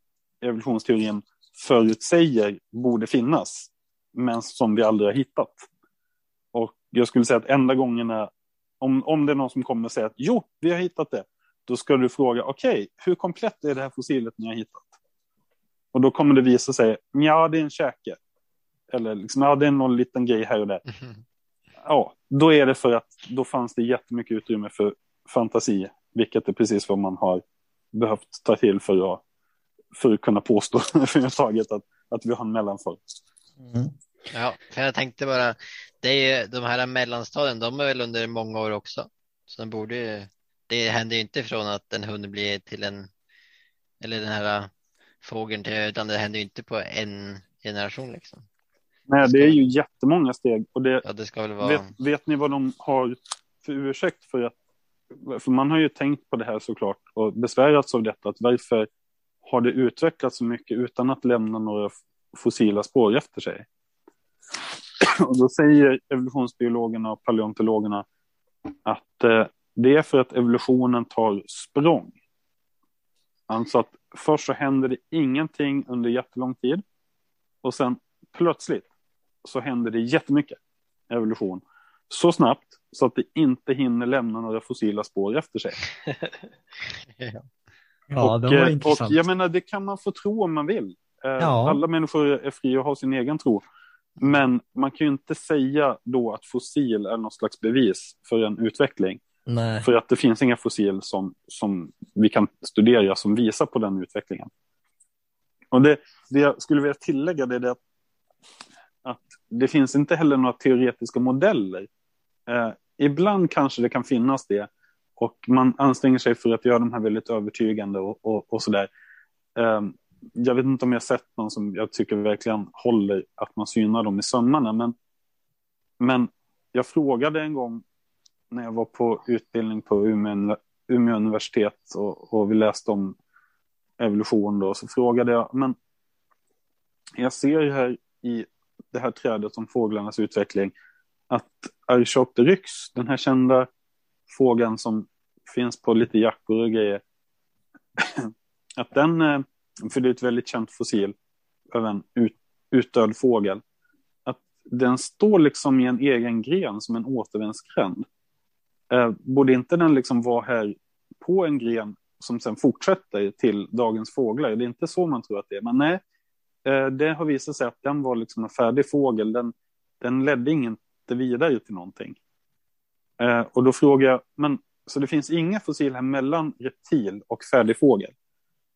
evolutionsteorin förutsäger borde finnas, men som vi aldrig har hittat. Och jag skulle säga att enda gångerna, om, om det är någon som kommer och säger att jo, vi har hittat det, då ska du fråga, okej, okay, hur komplett är det här fossilet ni har hittat? Och då kommer det visa sig, ja, det är en käke. Eller liksom, ja, det är någon liten grej här och där. Ja, då är det för att då fanns det jättemycket utrymme för fantasi, vilket är precis vad man har behövt ta till för att, för att kunna påstå överhuvudtaget att, att vi har en mellanform. Mm. Ja, för jag tänkte bara, det är ju, de här mellanstadien, de är väl under många år också. Så de borde ju, det händer ju inte från att en hund blir till en, eller den här fågeln till, utan det händer ju inte på en generation liksom. Nej, det är ju jättemånga steg. Och det, Ja, det ska väl vara, vet, vet ni vad de har för ursäkt för att, för man har ju tänkt på det här såklart och besvärats av detta, att varför har det utvecklats så mycket utan att lämna några fossila spår efter sig. Och då säger evolutionsbiologerna och paleontologerna att eh, det är för att evolutionen tar språng. Alltså att först så händer det ingenting under jättelång tid och sen plötsligt så händer det jättemycket evolution. Så snabbt så att det inte hinner lämna några fossila spår efter sig. Ja, och, det var eh, intressant. och jag menar, det kan man få tro om man vill. Eh, Ja. Alla människor är fria att ha sin egen tro. Men man kan ju inte säga då att fossil är något slags bevis för en utveckling. Nej. För att det finns inga fossil som, som vi kan studera som visar på den utvecklingen. Och det, det jag skulle vilja tillägga det är det att, att det finns inte heller några teoretiska modeller. Eh, ibland kanske det kan finnas det och man anstränger sig för att göra de här väldigt övertygande och, och, och sådär. Eh, jag vet inte om jag har sett någon som jag tycker verkligen håller att man synar dem i sömmarna, men, men jag frågade en gång när jag var på utbildning på Umeå, Umeå universitet och, och vi läste om evolution då, så frågade jag, men jag ser ju här i det här trädet om fåglarnas utveckling att Archaeopteryx, den här kända fågeln som finns på lite jackor och grejer, att den, eh, för det är ett väldigt känt fossil av en ut, utdöd fågel, att den står liksom i en egen gren som en återvändsgränd. Eh, borde inte den liksom vara här på en gren som sen fortsätter till dagens fåglar? Det är inte så man tror att det är, men nej, eh, det har visat sig att den var liksom en färdig fågel. Den, den ledde inte vidare till någonting. Eh, och då frågar jag, men så det finns inga fossil här mellan reptil och färdig fågel?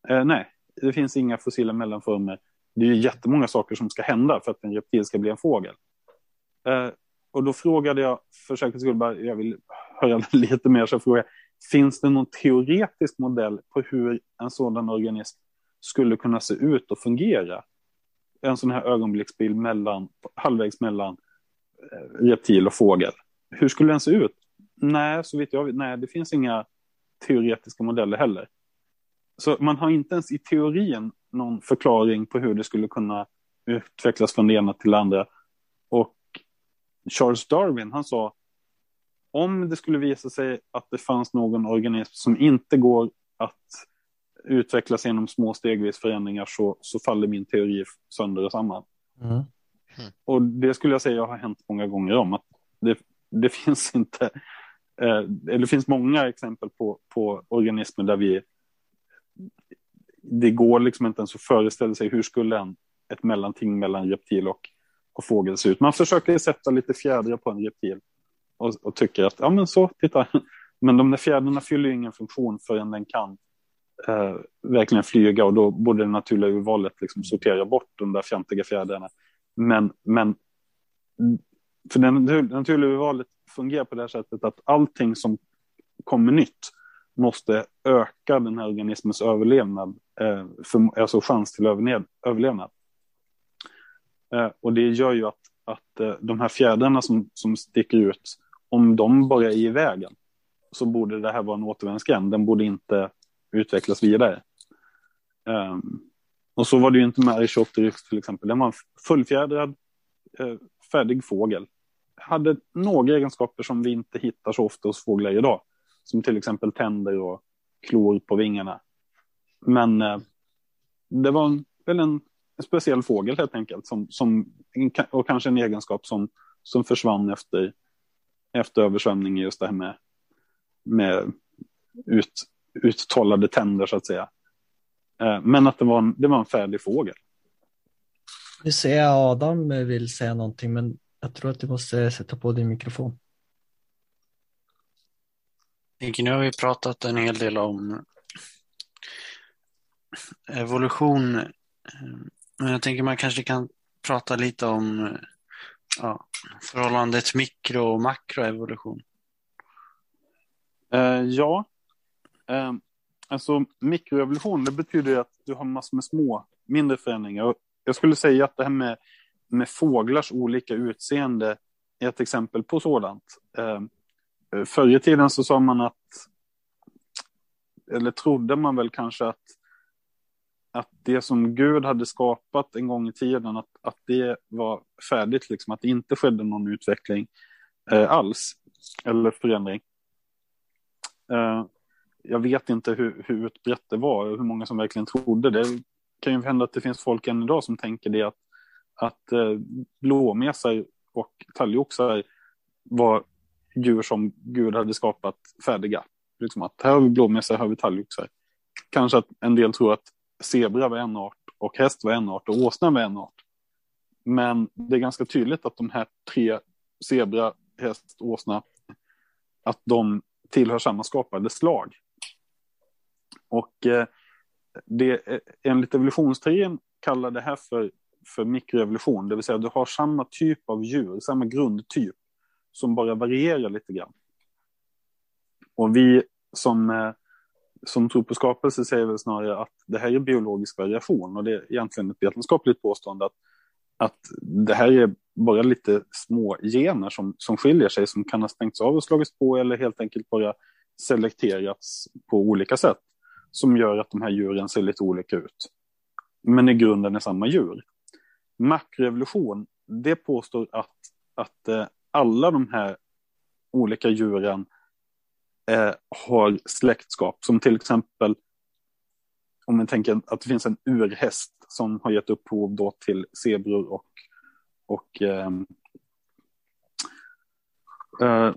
Eh, nej, det finns inga fossila mellanformer. Det är ju jättemånga saker som ska hända för att en reptil ska bli en fågel. Eh, och då frågade jag, för säkerhets skull, bara, jag vill höra lite mer, så frågade jag, finns det någon teoretisk modell på hur en sådan organism skulle kunna se ut och fungera? En sån här ögonblicksbild mellan, halvvägs mellan eh, reptil och fågel. Hur skulle den se ut? Nej, så vitt jag vet, nej, det finns inga teoretiska modeller heller. Så man har inte ens i teorin någon förklaring på hur det skulle kunna utvecklas från det ena till det andra. Och Charles Darwin, han sa om det skulle visa sig att det fanns någon organism som inte går att utvecklas genom små stegvis förändringar så, så faller min teori sönder och samman. Mm. Och det skulle jag säga har hänt många gånger om. att Det, det finns inte, eh, eller det finns många exempel på, på organismer där vi det går liksom inte ens att föreställa sig hur skulle en, ett mellanting mellan reptil och, och fågel se ut. Man försöker sätta lite fjädrar på en reptil och, och tycker att, ja men så, titta. Men de där fjädrarna fyller ingen funktion förrän den kan eh, verkligen flyga och då borde det naturliga urvalet liksom sortera bort de där fjantiga fjädrarna. Men, men för det naturliga urvalet fungerar på det här sättet att allting som kommer nytt måste öka den här organismens överlevnad, eh, för, alltså chans till överlevnad. Eh, och det gör ju att, att eh, de här fjädrarna som, som sticker ut, om de bara är i vägen, så borde det här vara en återvändsgränd. Den borde inte utvecklas vidare. Eh, och så var det ju inte med Archaeopteryx till exempel. Den var en fullfjädrad, eh, färdig fågel. Hade några egenskaper som vi inte hittar så ofta hos fåglar idag. Som till exempel tänder och klor på vingarna. Men eh, det var en, väl en, en, speciell fågel helt enkelt. Som, som, och kanske en egenskap som, som försvann efter, efter översvämning. Just det här med, med ut, uttalade tänder så att säga. Eh, men att det var en, det var en färdig fågel. Nu ser jag Adam vill säga någonting, men jag tror att du måste sätta på din mikrofon. Nu har vi pratat en hel del om evolution. Men jag tänker man kanske kan prata lite om ja, förhållandet mikro och makroevolution. Uh, ja, uh, alltså mikroevolution det betyder att du har massor med små, mindre förändringar. Jag skulle säga att det här med, med fåglars olika utseende är ett exempel på sådant. Uh, Eh, förr i tiden så sa man att, eller trodde man väl kanske att, att det som Gud hade skapat en gång i tiden, att, att det var färdigt, liksom, att det inte skedde någon utveckling eh, alls, eller förändring. Eh, jag vet inte hur, hur utbrett det var hur många som verkligen trodde det. Det kan ju hända att det finns folk än idag som tänker det att, att eh, blåmesar och talgoxar var djur som Gud hade skapat färdiga. Liksom att här har vi blåmesar, här har vi talgoxar. Kanske att en del tror att zebra var en art och häst var en art och åsna var en art. Men det är ganska tydligt att de här tre, zebra, häst, åsna, att de tillhör samma skapade slag. Och eh, det, eh, enligt evolutionsteorin kallar det här för, för mikroevolution, det vill säga du har samma typ av djur, samma grundtyp, som bara varierar lite grann. Och vi som, eh, som tror på skapelse säger väl snarare att det här är biologisk variation och det är egentligen ett vetenskapligt påstående att, att det här är bara lite små gener som, som skiljer sig, som kan ha stängts av och slagits på eller helt enkelt bara selekterats på olika sätt som gör att de här djuren ser lite olika ut. Men i grunden är samma djur. Makroevolution, det påstår att, att eh, alla de här olika djuren eh, har släktskap, som till exempel om man tänker att det finns en urhäst som har gett upphov då till zebror och, och ehm, eh, eh,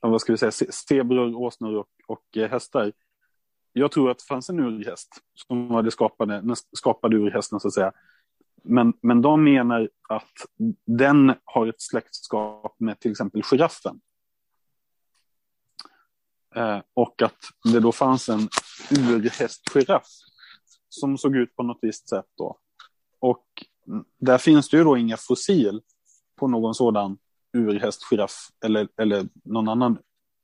vad ska vi säga, zebror, åsnor och, och eh, hästar. Jag tror att det fanns en urhäst som hade skapade, skapade urhästen så att säga. Men, men de menar att den har ett släktskap med till exempel giraffen. Eh, och att det då fanns en urhästgiraff som såg ut på något visst sätt då. Och där finns det ju då inga fossil på någon sådan urhästgiraff eller, eller någon annan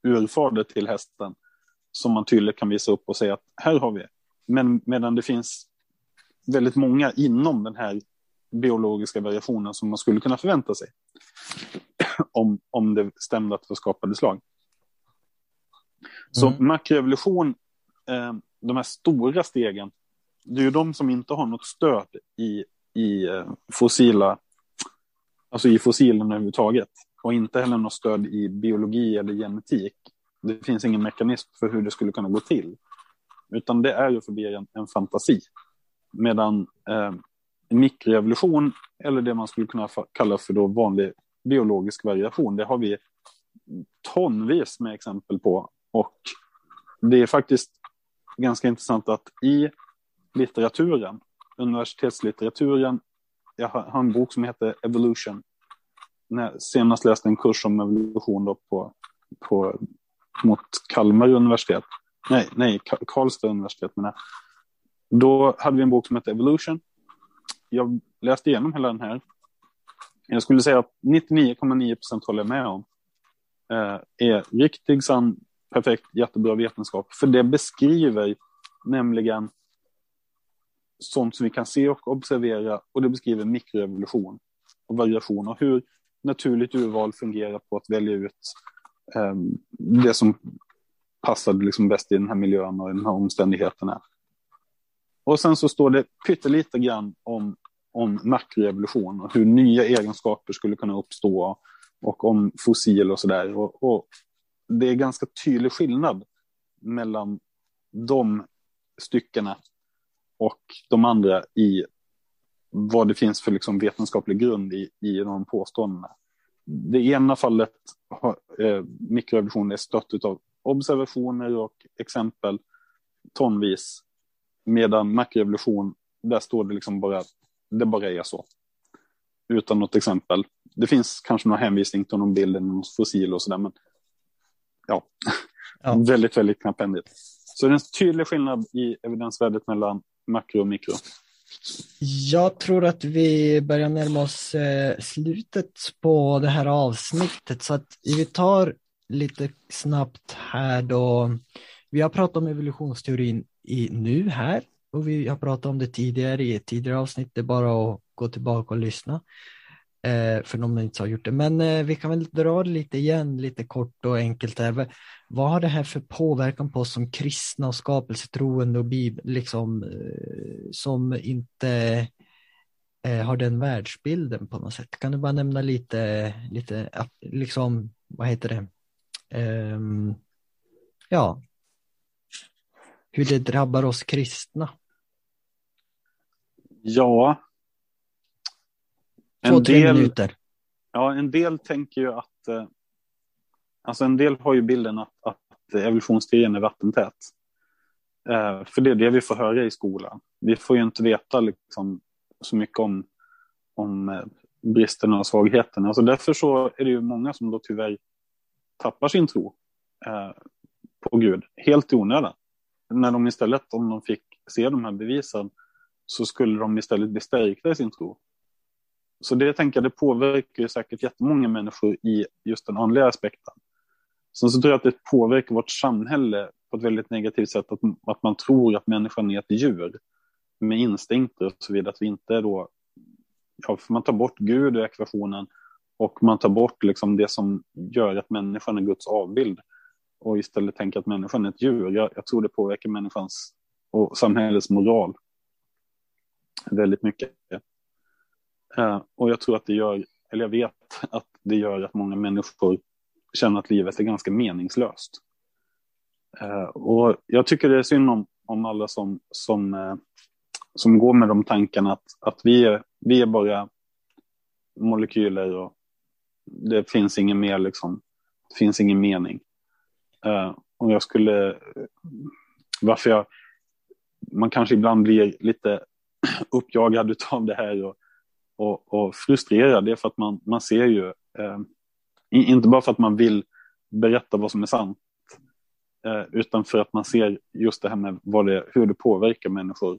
urfader till hästen som man tydligt kan visa upp och säga att här har vi. Men medan det finns väldigt många inom den här biologiska variationen som man skulle kunna förvänta sig. om, om det stämde att det var skapade slag. Så mm. makroevolution, eh, de här stora stegen, det är ju de som inte har något stöd i, i eh, fossila, alltså i fossilerna överhuvudtaget. Och inte heller något stöd i biologi eller genetik. Det finns ingen mekanism för hur det skulle kunna gå till. Utan det är ju förbi en, en fantasi. Medan eh, mikroevolution, eller det man skulle kunna kalla för då vanlig biologisk variation, det har vi tonvis med exempel på. Och det är faktiskt ganska intressant att i litteraturen, universitetslitteraturen, jag har en bok som heter Evolution. När jag senast läste en kurs om evolution då på, på mot Kalmar universitet. Nej, nej, Karlstad universitet menar då hade vi en bok som hette Evolution. Jag läste igenom hela den här. Jag skulle säga att 99,9 procent håller jag med om. Eh, är riktig, sann, perfekt, jättebra vetenskap. För det beskriver nämligen sånt som vi kan se och observera och det beskriver mikroevolution och variation och hur naturligt urval fungerar på att välja ut eh, det som passade liksom bäst i den här miljön och i de här omständigheterna. Och sen så står det pyttelite grann om, om makroevolution och hur nya egenskaper skulle kunna uppstå och om fossil och sådär. Och, och det är ganska tydlig skillnad mellan de styckena och de andra i vad det finns för liksom vetenskaplig grund i, i de påståendena det ena fallet har, eh, mikroevolution är stött av observationer och exempel tonvis. Medan makroevolution, där står det liksom bara, det bara är så. Utan något exempel. Det finns kanske någon hänvisning till någon bild eller någon fossil och sådär, men ja, ja. väldigt, väldigt knapphändigt. Så det är en tydlig skillnad i evidensvärdet mellan makro och mikro. Jag tror att vi börjar närma oss eh, slutet på det här avsnittet så att vi tar lite snabbt här då. Vi har pratat om evolutionsteorin i nu här och vi har pratat om det tidigare i ett tidigare avsnitt. Det är bara att gå tillbaka och lyssna. Eh, för de inte har gjort det. Men eh, vi kan väl dra det lite igen, lite kort och enkelt. Här. Vad- har det här för påverkan på oss som kristna och skapelsetroende och liksom, eh, som inte eh, har den världsbilden på något sätt? Kan du bara nämna lite, lite liksom, vad heter det? Ehm, ja, hur det drabbar oss kristna. Ja. Två, En tre del, minuter. ja, en del tänker ju att... Eh, alltså en del har ju bilden att, att evolutionsteorin är vattentät. Eh, för det är det vi får höra i skolan. Vi får ju inte veta liksom, så mycket om, om eh, bristerna och svagheterna. Alltså därför så är det ju många som då tyvärr tappar sin tro eh, på Gud helt i onödan. När de istället, om de fick se de här bevisen, så skulle de istället bli stärkta i sin tro. Så det tänker jag, det påverkar ju säkert jättemånga människor i just den andliga aspekten. Sen så tror jag att det påverkar vårt samhälle på ett väldigt negativt sätt, att, att man tror att människan är ett djur med instinkter och så vidare, att vi inte då, ja, för man tar bort Gud ur ekvationen och man tar bort liksom det som gör att människan är Guds avbild och istället tänker att människan är ett djur. Jag, jag tror det påverkar människans och samhällets moral väldigt mycket. Eh, och jag tror att det gör, eller jag vet att det gör att många människor känner att livet är ganska meningslöst. Eh, och jag tycker det är synd om, om alla som, som, eh, som går med de tankarna att, att vi, är, vi är bara molekyler och det finns ingen mer liksom, det finns ingen mening. Eh, om jag skulle, varför jag, man kanske ibland blir lite uppjagad av det här och, och, och frustrerad, det är för att man, man ser ju, eh, inte bara för att man vill berätta vad som är sant, eh, utan för att man ser just det här med vad det, hur det påverkar människor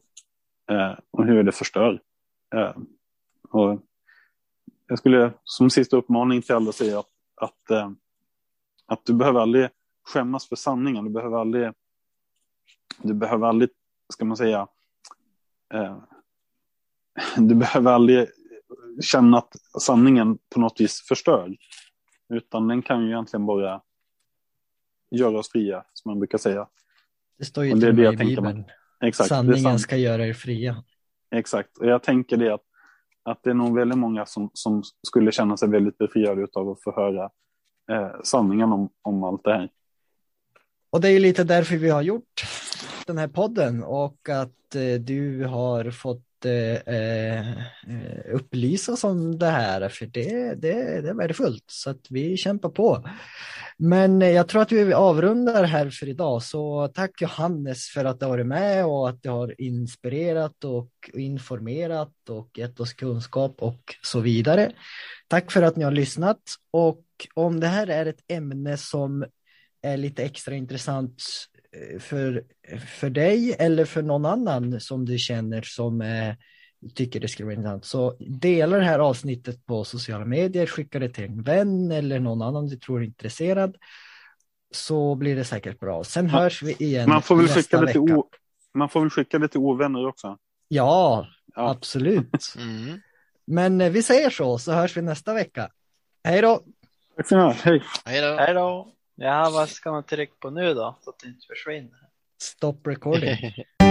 eh, och hur det förstör. Eh, och jag skulle som sista uppmaning till alla säga att, att, eh, att du behöver aldrig skämmas för sanningen. Du behöver aldrig, du behöver aldrig, ska man säga, eh, du behöver aldrig känna att sanningen på något vis förstör. Utan den kan ju egentligen bara göra oss fria, som man brukar säga. Det står ju Och det är det jag i tänker. Bibeln. Exakt, det är Sanningen sant. ska göra er fria. Exakt, och jag tänker det att, att det är nog väldigt många som, som skulle känna sig väldigt befriade av att få höra eh, sanningen om, om allt det här. Och det är ju lite därför vi har gjort den här podden och att eh, du har fått eh, eh, oss om det här, för det, det, det är värdefullt. Så att vi kämpar på. Men eh, jag tror att vi avrundar här för idag, så tack Johannes för att du har varit med och att du har inspirerat och informerat och gett oss kunskap och så vidare. Tack för att ni har lyssnat och om det här är ett ämne som är lite extra intressant eh, för, för dig eller för någon annan som du känner som eh, tycker det skulle vara intressant. Så dela det här avsnittet på sociala medier, skicka det till en vän eller någon annan du tror är intresserad. Så blir det säkert bra. Sen Man- hörs vi igen Man får väl nästa skicka det till, vecka. o, man får väl skicka det till ovänner också. Ja, Ja. absolut. Mm. Men eh, vi säger så, så hörs vi nästa vecka. Hej då! Tack så mycket, hej. Hej då. Hej då. Ja, vad ska man trycka på nu då? Så att det inte försvinner. Stop recording.